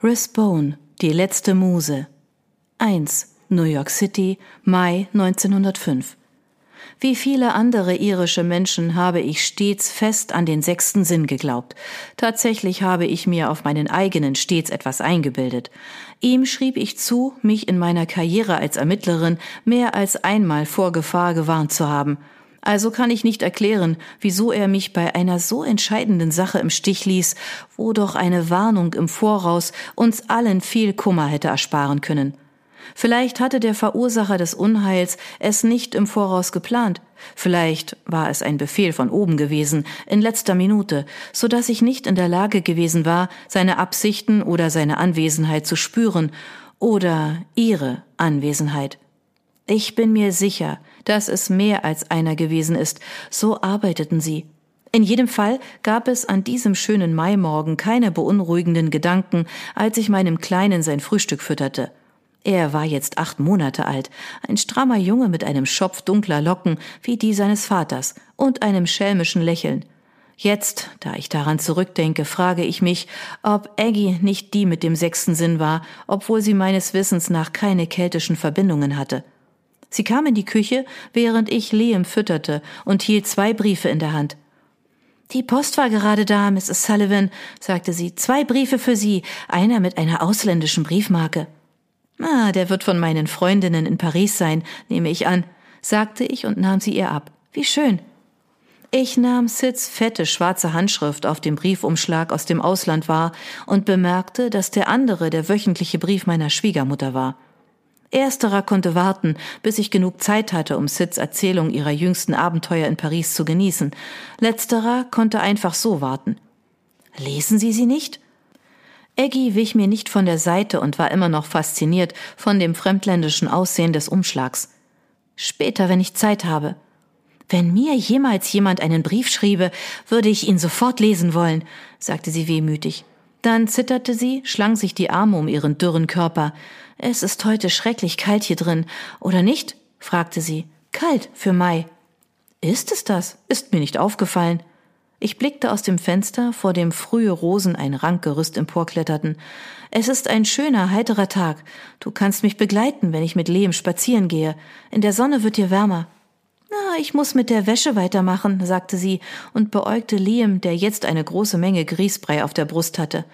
Risbone, die letzte Muse. 1. New York City, Mai 1905. Wie viele andere irische Menschen habe ich stets fest an den sechsten Sinn geglaubt. Tatsächlich habe ich mir auf meinen eigenen stets etwas eingebildet. Ihm schrieb ich zu, mich in meiner Karriere als Ermittlerin mehr als einmal vor Gefahr gewarnt zu haben. Also kann ich nicht erklären, wieso er mich bei einer so entscheidenden Sache im Stich ließ, wo doch eine Warnung im Voraus uns allen viel Kummer hätte ersparen können. Vielleicht hatte der Verursacher des Unheils es nicht im Voraus geplant. Vielleicht war es ein Befehl von oben gewesen, in letzter Minute, so dass ich nicht in der Lage gewesen war, seine Absichten oder seine Anwesenheit zu spüren oder ihre Anwesenheit. Ich bin mir sicher, dass es mehr als einer gewesen ist. So arbeiteten sie. In jedem Fall gab es an diesem schönen Maimorgen keine beunruhigenden Gedanken, als ich meinem Kleinen sein Frühstück fütterte. Er war jetzt acht Monate alt, ein strammer Junge mit einem Schopf dunkler Locken wie die seines Vaters und einem schelmischen Lächeln. Jetzt, da ich daran zurückdenke, frage ich mich, ob Aggie nicht die mit dem sechsten Sinn war, obwohl sie meines Wissens nach keine keltischen Verbindungen hatte. Sie kam in die Küche, während ich Liam fütterte und hielt zwei Briefe in der Hand. Die Post war gerade da, Mrs. Sullivan, sagte sie. Zwei Briefe für Sie, einer mit einer ausländischen Briefmarke. Ah, der wird von meinen Freundinnen in Paris sein, nehme ich an, sagte ich und nahm sie ihr ab. Wie schön. Ich nahm Sids fette schwarze Handschrift auf dem Briefumschlag aus dem Ausland wahr und bemerkte, dass der andere der wöchentliche Brief meiner Schwiegermutter war. Ersterer konnte warten, bis ich genug Zeit hatte, um Sids Erzählung ihrer jüngsten Abenteuer in Paris zu genießen. Letzterer konnte einfach so warten. Lesen Sie sie nicht? Eggy wich mir nicht von der Seite und war immer noch fasziniert von dem fremdländischen Aussehen des Umschlags. Später, wenn ich Zeit habe. Wenn mir jemals jemand einen Brief schriebe, würde ich ihn sofort lesen wollen, sagte sie wehmütig. Dann zitterte sie, schlang sich die Arme um ihren dürren Körper. Es ist heute schrecklich kalt hier drin, oder nicht? fragte sie. Kalt für Mai. Ist es das? Ist mir nicht aufgefallen. Ich blickte aus dem Fenster, vor dem frühe Rosen ein Rankgerüst emporkletterten. Es ist ein schöner, heiterer Tag. Du kannst mich begleiten, wenn ich mit Lehm spazieren gehe. In der Sonne wird dir wärmer. Ich muss mit der Wäsche weitermachen, sagte sie und beäugte Liam, der jetzt eine große Menge Grießbrei auf der Brust hatte.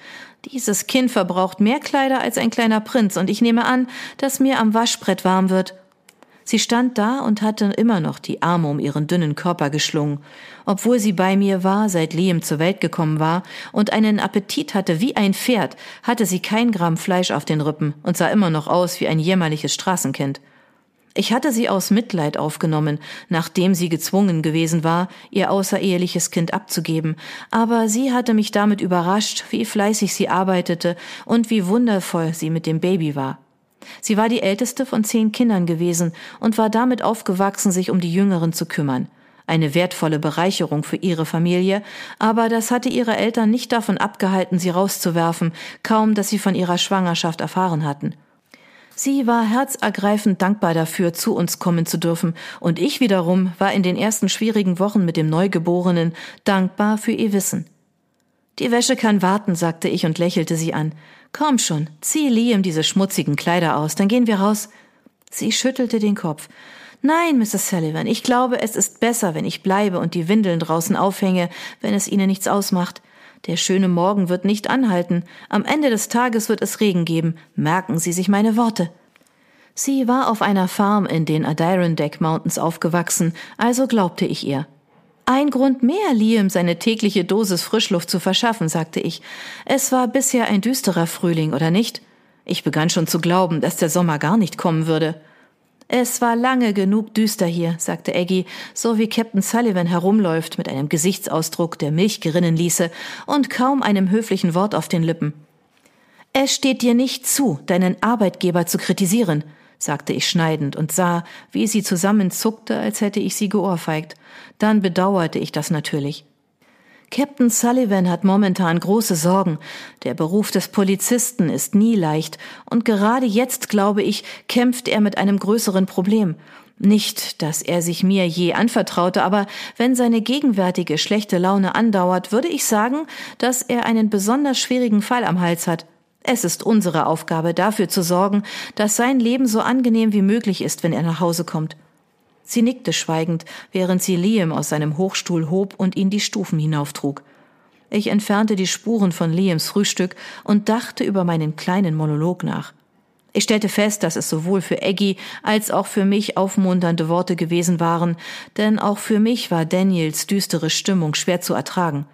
Dieses Kind verbraucht mehr Kleider als ein kleiner Prinz, und ich nehme an, dass mir am Waschbrett warm wird. Sie stand da und hatte immer noch die Arme um ihren dünnen Körper geschlungen. Obwohl sie bei mir war, seit Liam zur Welt gekommen war und einen Appetit hatte wie ein Pferd, hatte sie kein Gramm Fleisch auf den Rippen und sah immer noch aus wie ein jämmerliches Straßenkind. Ich hatte sie aus Mitleid aufgenommen, nachdem sie gezwungen gewesen war, ihr außereheliches Kind abzugeben, aber sie hatte mich damit überrascht, wie fleißig sie arbeitete und wie wundervoll sie mit dem Baby war. Sie war die älteste von zehn Kindern gewesen und war damit aufgewachsen, sich um die Jüngeren zu kümmern. Eine wertvolle Bereicherung für ihre Familie, aber das hatte ihre Eltern nicht davon abgehalten, sie rauszuwerfen, kaum dass sie von ihrer Schwangerschaft erfahren hatten. Sie war herzergreifend dankbar dafür, zu uns kommen zu dürfen, und ich wiederum war in den ersten schwierigen Wochen mit dem Neugeborenen dankbar für ihr Wissen. Die Wäsche kann warten, sagte ich und lächelte sie an. Komm schon, zieh Liam diese schmutzigen Kleider aus, dann gehen wir raus. Sie schüttelte den Kopf. Nein, Mrs. Sullivan, ich glaube, es ist besser, wenn ich bleibe und die Windeln draußen aufhänge, wenn es Ihnen nichts ausmacht. Der schöne Morgen wird nicht anhalten. Am Ende des Tages wird es Regen geben. Merken Sie sich meine Worte. Sie war auf einer Farm in den Adirondack Mountains aufgewachsen, also glaubte ich ihr. Ein Grund mehr, Liam seine tägliche Dosis Frischluft zu verschaffen, sagte ich. Es war bisher ein düsterer Frühling, oder nicht? Ich begann schon zu glauben, dass der Sommer gar nicht kommen würde. Es war lange genug düster hier, sagte Aggie, so wie Captain Sullivan herumläuft mit einem Gesichtsausdruck, der Milch gerinnen ließe und kaum einem höflichen Wort auf den Lippen. Es steht dir nicht zu, deinen Arbeitgeber zu kritisieren, sagte ich schneidend und sah, wie sie zusammenzuckte, als hätte ich sie geohrfeigt. Dann bedauerte ich das natürlich. Captain Sullivan hat momentan große Sorgen. Der Beruf des Polizisten ist nie leicht, und gerade jetzt, glaube ich, kämpft er mit einem größeren Problem. Nicht, dass er sich mir je anvertraute, aber wenn seine gegenwärtige schlechte Laune andauert, würde ich sagen, dass er einen besonders schwierigen Fall am Hals hat. Es ist unsere Aufgabe, dafür zu sorgen, dass sein Leben so angenehm wie möglich ist, wenn er nach Hause kommt. Sie nickte schweigend, während sie Liam aus seinem Hochstuhl hob und ihn die Stufen hinauftrug. Ich entfernte die Spuren von Liams Frühstück und dachte über meinen kleinen Monolog nach. Ich stellte fest, dass es sowohl für Eggy als auch für mich aufmunternde Worte gewesen waren, denn auch für mich war Daniels düstere Stimmung schwer zu ertragen.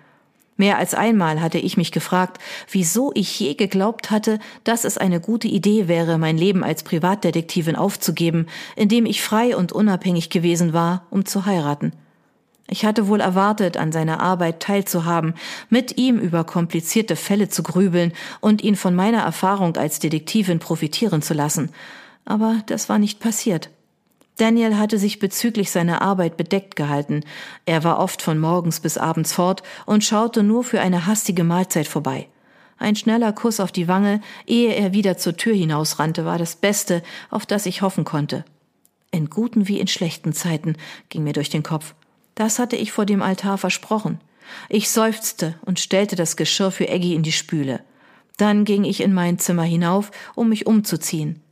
Mehr als einmal hatte ich mich gefragt, wieso ich je geglaubt hatte, dass es eine gute Idee wäre, mein Leben als Privatdetektivin aufzugeben, indem ich frei und unabhängig gewesen war, um zu heiraten. Ich hatte wohl erwartet, an seiner Arbeit teilzuhaben, mit ihm über komplizierte Fälle zu grübeln und ihn von meiner Erfahrung als Detektivin profitieren zu lassen. Aber das war nicht passiert. Daniel hatte sich bezüglich seiner Arbeit bedeckt gehalten. Er war oft von morgens bis abends fort und schaute nur für eine hastige Mahlzeit vorbei. Ein schneller Kuss auf die Wange, ehe er wieder zur Tür hinausrannte, war das Beste, auf das ich hoffen konnte. In guten wie in schlechten Zeiten ging mir durch den Kopf. Das hatte ich vor dem Altar versprochen. Ich seufzte und stellte das Geschirr für Eggy in die Spüle. Dann ging ich in mein Zimmer hinauf, um mich umzuziehen.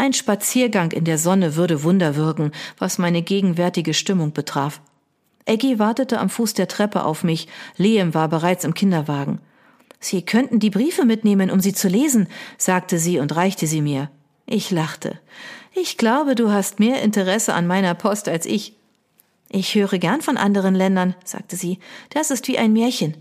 Ein Spaziergang in der Sonne würde Wunder wirken, was meine gegenwärtige Stimmung betraf. Eggy wartete am Fuß der Treppe auf mich, Liam war bereits im Kinderwagen. Sie könnten die Briefe mitnehmen, um sie zu lesen, sagte sie und reichte sie mir. Ich lachte. Ich glaube, du hast mehr Interesse an meiner Post als ich. Ich höre gern von anderen Ländern, sagte sie. Das ist wie ein Märchen.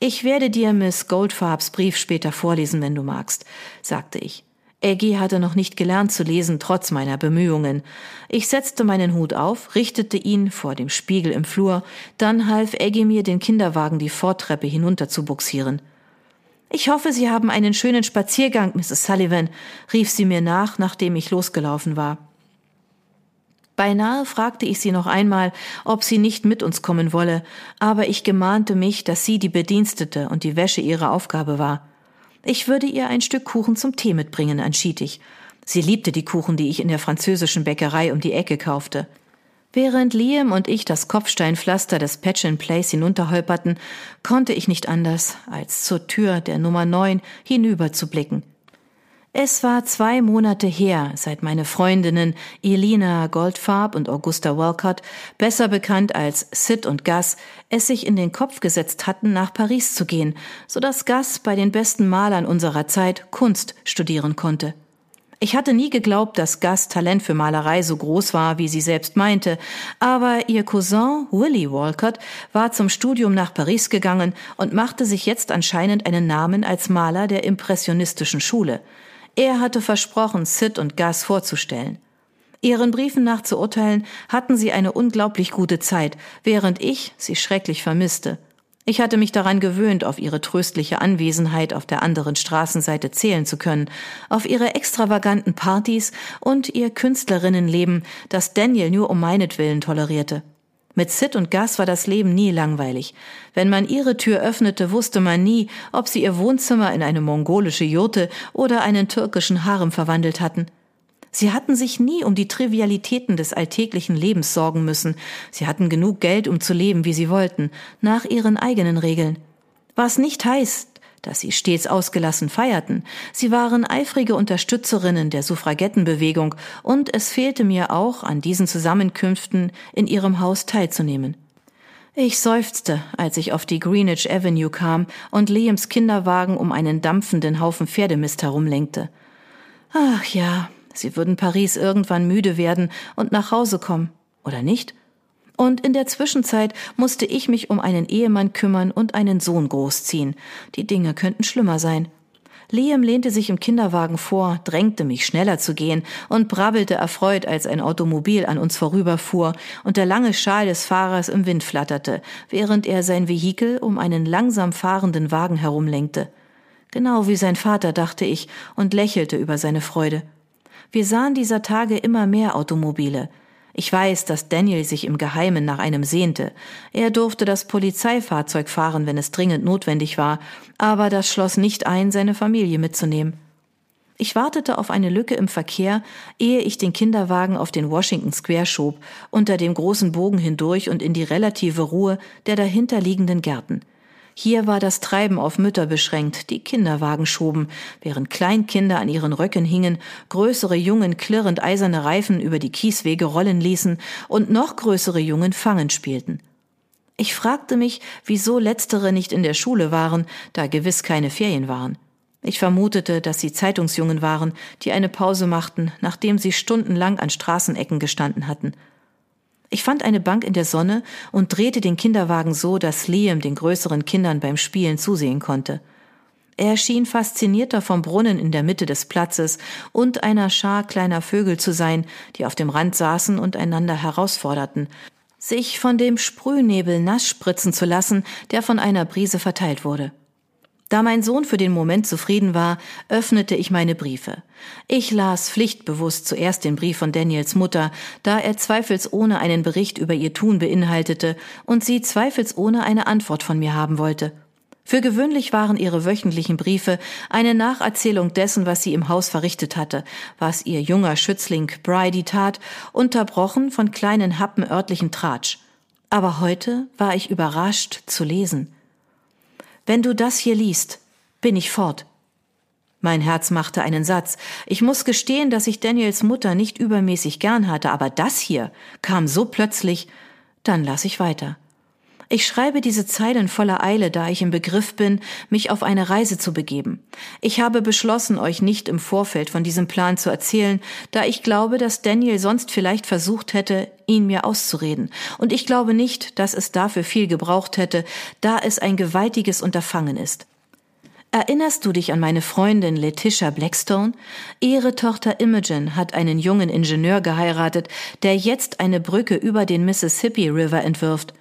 Ich werde dir Miss Goldfarbs Brief später vorlesen, wenn du magst, sagte ich. Eggy hatte noch nicht gelernt zu lesen, trotz meiner Bemühungen. Ich setzte meinen Hut auf, richtete ihn vor dem Spiegel im Flur, dann half Eggy mir, den Kinderwagen die Vortreppe hinunter zu buxieren. Ich hoffe, Sie haben einen schönen Spaziergang, Mrs. Sullivan, rief sie mir nach, nachdem ich losgelaufen war. Beinahe fragte ich sie noch einmal, ob sie nicht mit uns kommen wolle, aber ich gemahnte mich, dass sie die Bedienstete und die Wäsche ihre Aufgabe war. Ich würde ihr ein Stück Kuchen zum Tee mitbringen, entschied ich. Sie liebte die Kuchen, die ich in der französischen Bäckerei um die Ecke kaufte. Während Liam und ich das Kopfsteinpflaster des Patch and Place hinunterholperten, konnte ich nicht anders, als zur Tür der Nummer neun hinüber zu blicken. Es war zwei Monate her, seit meine Freundinnen Elina Goldfarb und Augusta Walcott, besser bekannt als Sid und Gus, es sich in den Kopf gesetzt hatten, nach Paris zu gehen, so dass Gus bei den besten Malern unserer Zeit Kunst studieren konnte. Ich hatte nie geglaubt, dass Gus Talent für Malerei so groß war, wie sie selbst meinte, aber ihr Cousin Willie Walcott war zum Studium nach Paris gegangen und machte sich jetzt anscheinend einen Namen als Maler der impressionistischen Schule. Er hatte versprochen, Sid und Gus vorzustellen. Ihren Briefen nach zu urteilen, hatten sie eine unglaublich gute Zeit, während ich sie schrecklich vermisste. Ich hatte mich daran gewöhnt, auf ihre tröstliche Anwesenheit auf der anderen Straßenseite zählen zu können, auf ihre extravaganten Partys und ihr Künstlerinnenleben, das Daniel nur um meinetwillen tolerierte. Mit Sid und Gus war das Leben nie langweilig. Wenn man ihre Tür öffnete, wusste man nie, ob sie ihr Wohnzimmer in eine mongolische Jurte oder einen türkischen Harem verwandelt hatten. Sie hatten sich nie um die Trivialitäten des alltäglichen Lebens sorgen müssen. Sie hatten genug Geld, um zu leben, wie sie wollten, nach ihren eigenen Regeln. Was nicht heißt, dass sie stets ausgelassen feierten. Sie waren eifrige Unterstützerinnen der Suffragettenbewegung und es fehlte mir auch, an diesen Zusammenkünften in ihrem Haus teilzunehmen. Ich seufzte, als ich auf die Greenwich Avenue kam und Liams Kinderwagen um einen dampfenden Haufen Pferdemist herumlenkte. Ach ja, sie würden Paris irgendwann müde werden und nach Hause kommen, oder nicht? Und in der Zwischenzeit musste ich mich um einen Ehemann kümmern und einen Sohn großziehen. Die Dinge könnten schlimmer sein. Liam lehnte sich im Kinderwagen vor, drängte mich schneller zu gehen und brabbelte erfreut, als ein Automobil an uns vorüberfuhr und der lange Schal des Fahrers im Wind flatterte, während er sein Vehikel um einen langsam fahrenden Wagen herumlenkte. Genau wie sein Vater, dachte ich und lächelte über seine Freude. Wir sahen dieser Tage immer mehr Automobile. Ich weiß, dass Daniel sich im Geheimen nach einem sehnte. Er durfte das Polizeifahrzeug fahren, wenn es dringend notwendig war, aber das schloss nicht ein, seine Familie mitzunehmen. Ich wartete auf eine Lücke im Verkehr, ehe ich den Kinderwagen auf den Washington Square schob, unter dem großen Bogen hindurch und in die relative Ruhe der dahinterliegenden Gärten. Hier war das Treiben auf Mütter beschränkt, die Kinderwagen schoben, während Kleinkinder an ihren Röcken hingen, größere Jungen klirrend eiserne Reifen über die Kieswege rollen ließen und noch größere Jungen Fangen spielten. Ich fragte mich, wieso letztere nicht in der Schule waren, da gewiss keine Ferien waren. Ich vermutete, dass sie Zeitungsjungen waren, die eine Pause machten, nachdem sie stundenlang an Straßenecken gestanden hatten. Ich fand eine Bank in der Sonne und drehte den Kinderwagen so, dass Liam den größeren Kindern beim Spielen zusehen konnte. Er schien faszinierter vom Brunnen in der Mitte des Platzes und einer Schar kleiner Vögel zu sein, die auf dem Rand saßen und einander herausforderten, sich von dem Sprühnebel nass spritzen zu lassen, der von einer Brise verteilt wurde. Da mein Sohn für den Moment zufrieden war, öffnete ich meine Briefe. Ich las pflichtbewusst zuerst den Brief von Daniels Mutter, da er zweifelsohne einen Bericht über ihr Tun beinhaltete und sie zweifelsohne eine Antwort von mir haben wollte. Für gewöhnlich waren ihre wöchentlichen Briefe eine Nacherzählung dessen, was sie im Haus verrichtet hatte, was ihr junger Schützling Bridie tat, unterbrochen von kleinen Happen örtlichen Tratsch. Aber heute war ich überrascht zu lesen. Wenn du das hier liest, bin ich fort. Mein Herz machte einen Satz. Ich muss gestehen, dass ich Daniels Mutter nicht übermäßig gern hatte, aber das hier kam so plötzlich, dann lass ich weiter. Ich schreibe diese Zeilen voller Eile, da ich im Begriff bin, mich auf eine Reise zu begeben. Ich habe beschlossen, euch nicht im Vorfeld von diesem Plan zu erzählen, da ich glaube, dass Daniel sonst vielleicht versucht hätte, ihn mir auszureden. Und ich glaube nicht, dass es dafür viel gebraucht hätte, da es ein gewaltiges Unterfangen ist. Erinnerst du dich an meine Freundin Letitia Blackstone? Ihre Tochter Imogen hat einen jungen Ingenieur geheiratet, der jetzt eine Brücke über den Mississippi River entwirft.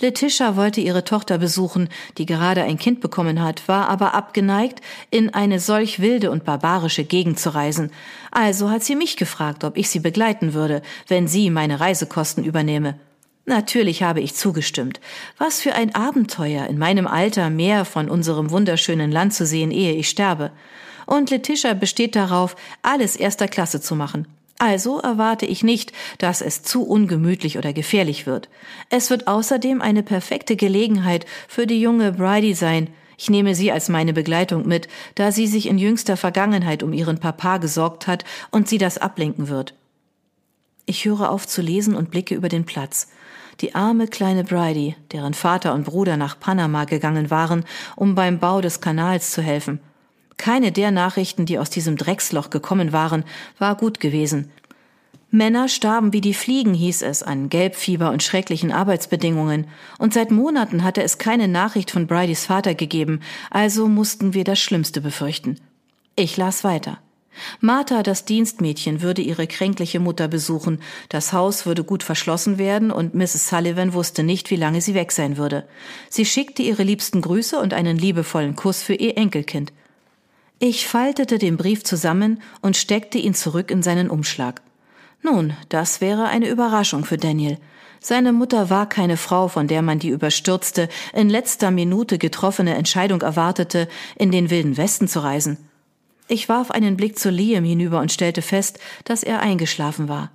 Letitia wollte ihre Tochter besuchen, die gerade ein Kind bekommen hat, war aber abgeneigt, in eine solch wilde und barbarische Gegend zu reisen. Also hat sie mich gefragt, ob ich sie begleiten würde, wenn sie meine Reisekosten übernehme. Natürlich habe ich zugestimmt. Was für ein Abenteuer, in meinem Alter mehr von unserem wunderschönen Land zu sehen, ehe ich sterbe. Und Letitia besteht darauf, alles erster Klasse zu machen. Also erwarte ich nicht, dass es zu ungemütlich oder gefährlich wird. Es wird außerdem eine perfekte Gelegenheit für die junge Bridie sein. Ich nehme sie als meine Begleitung mit, da sie sich in jüngster Vergangenheit um ihren Papa gesorgt hat und sie das ablenken wird. Ich höre auf zu lesen und blicke über den Platz. Die arme kleine Bridie, deren Vater und Bruder nach Panama gegangen waren, um beim Bau des Kanals zu helfen. Keine der Nachrichten, die aus diesem Drecksloch gekommen waren, war gut gewesen. Männer starben wie die Fliegen, hieß es, an Gelbfieber und schrecklichen Arbeitsbedingungen, und seit Monaten hatte es keine Nachricht von Bridys Vater gegeben, also mussten wir das Schlimmste befürchten. Ich las weiter. Martha, das Dienstmädchen, würde ihre kränkliche Mutter besuchen, das Haus würde gut verschlossen werden und Mrs. Sullivan wusste nicht, wie lange sie weg sein würde. Sie schickte ihre liebsten Grüße und einen liebevollen Kuss für ihr Enkelkind. Ich faltete den Brief zusammen und steckte ihn zurück in seinen Umschlag. Nun, das wäre eine Überraschung für Daniel. Seine Mutter war keine Frau, von der man die überstürzte, in letzter Minute getroffene Entscheidung erwartete, in den wilden Westen zu reisen. Ich warf einen Blick zu Liam hinüber und stellte fest, dass er eingeschlafen war.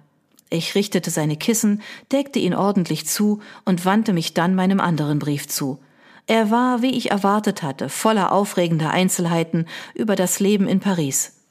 Ich richtete seine Kissen, deckte ihn ordentlich zu und wandte mich dann meinem anderen Brief zu. Er war, wie ich erwartet hatte, voller aufregender Einzelheiten über das Leben in Paris.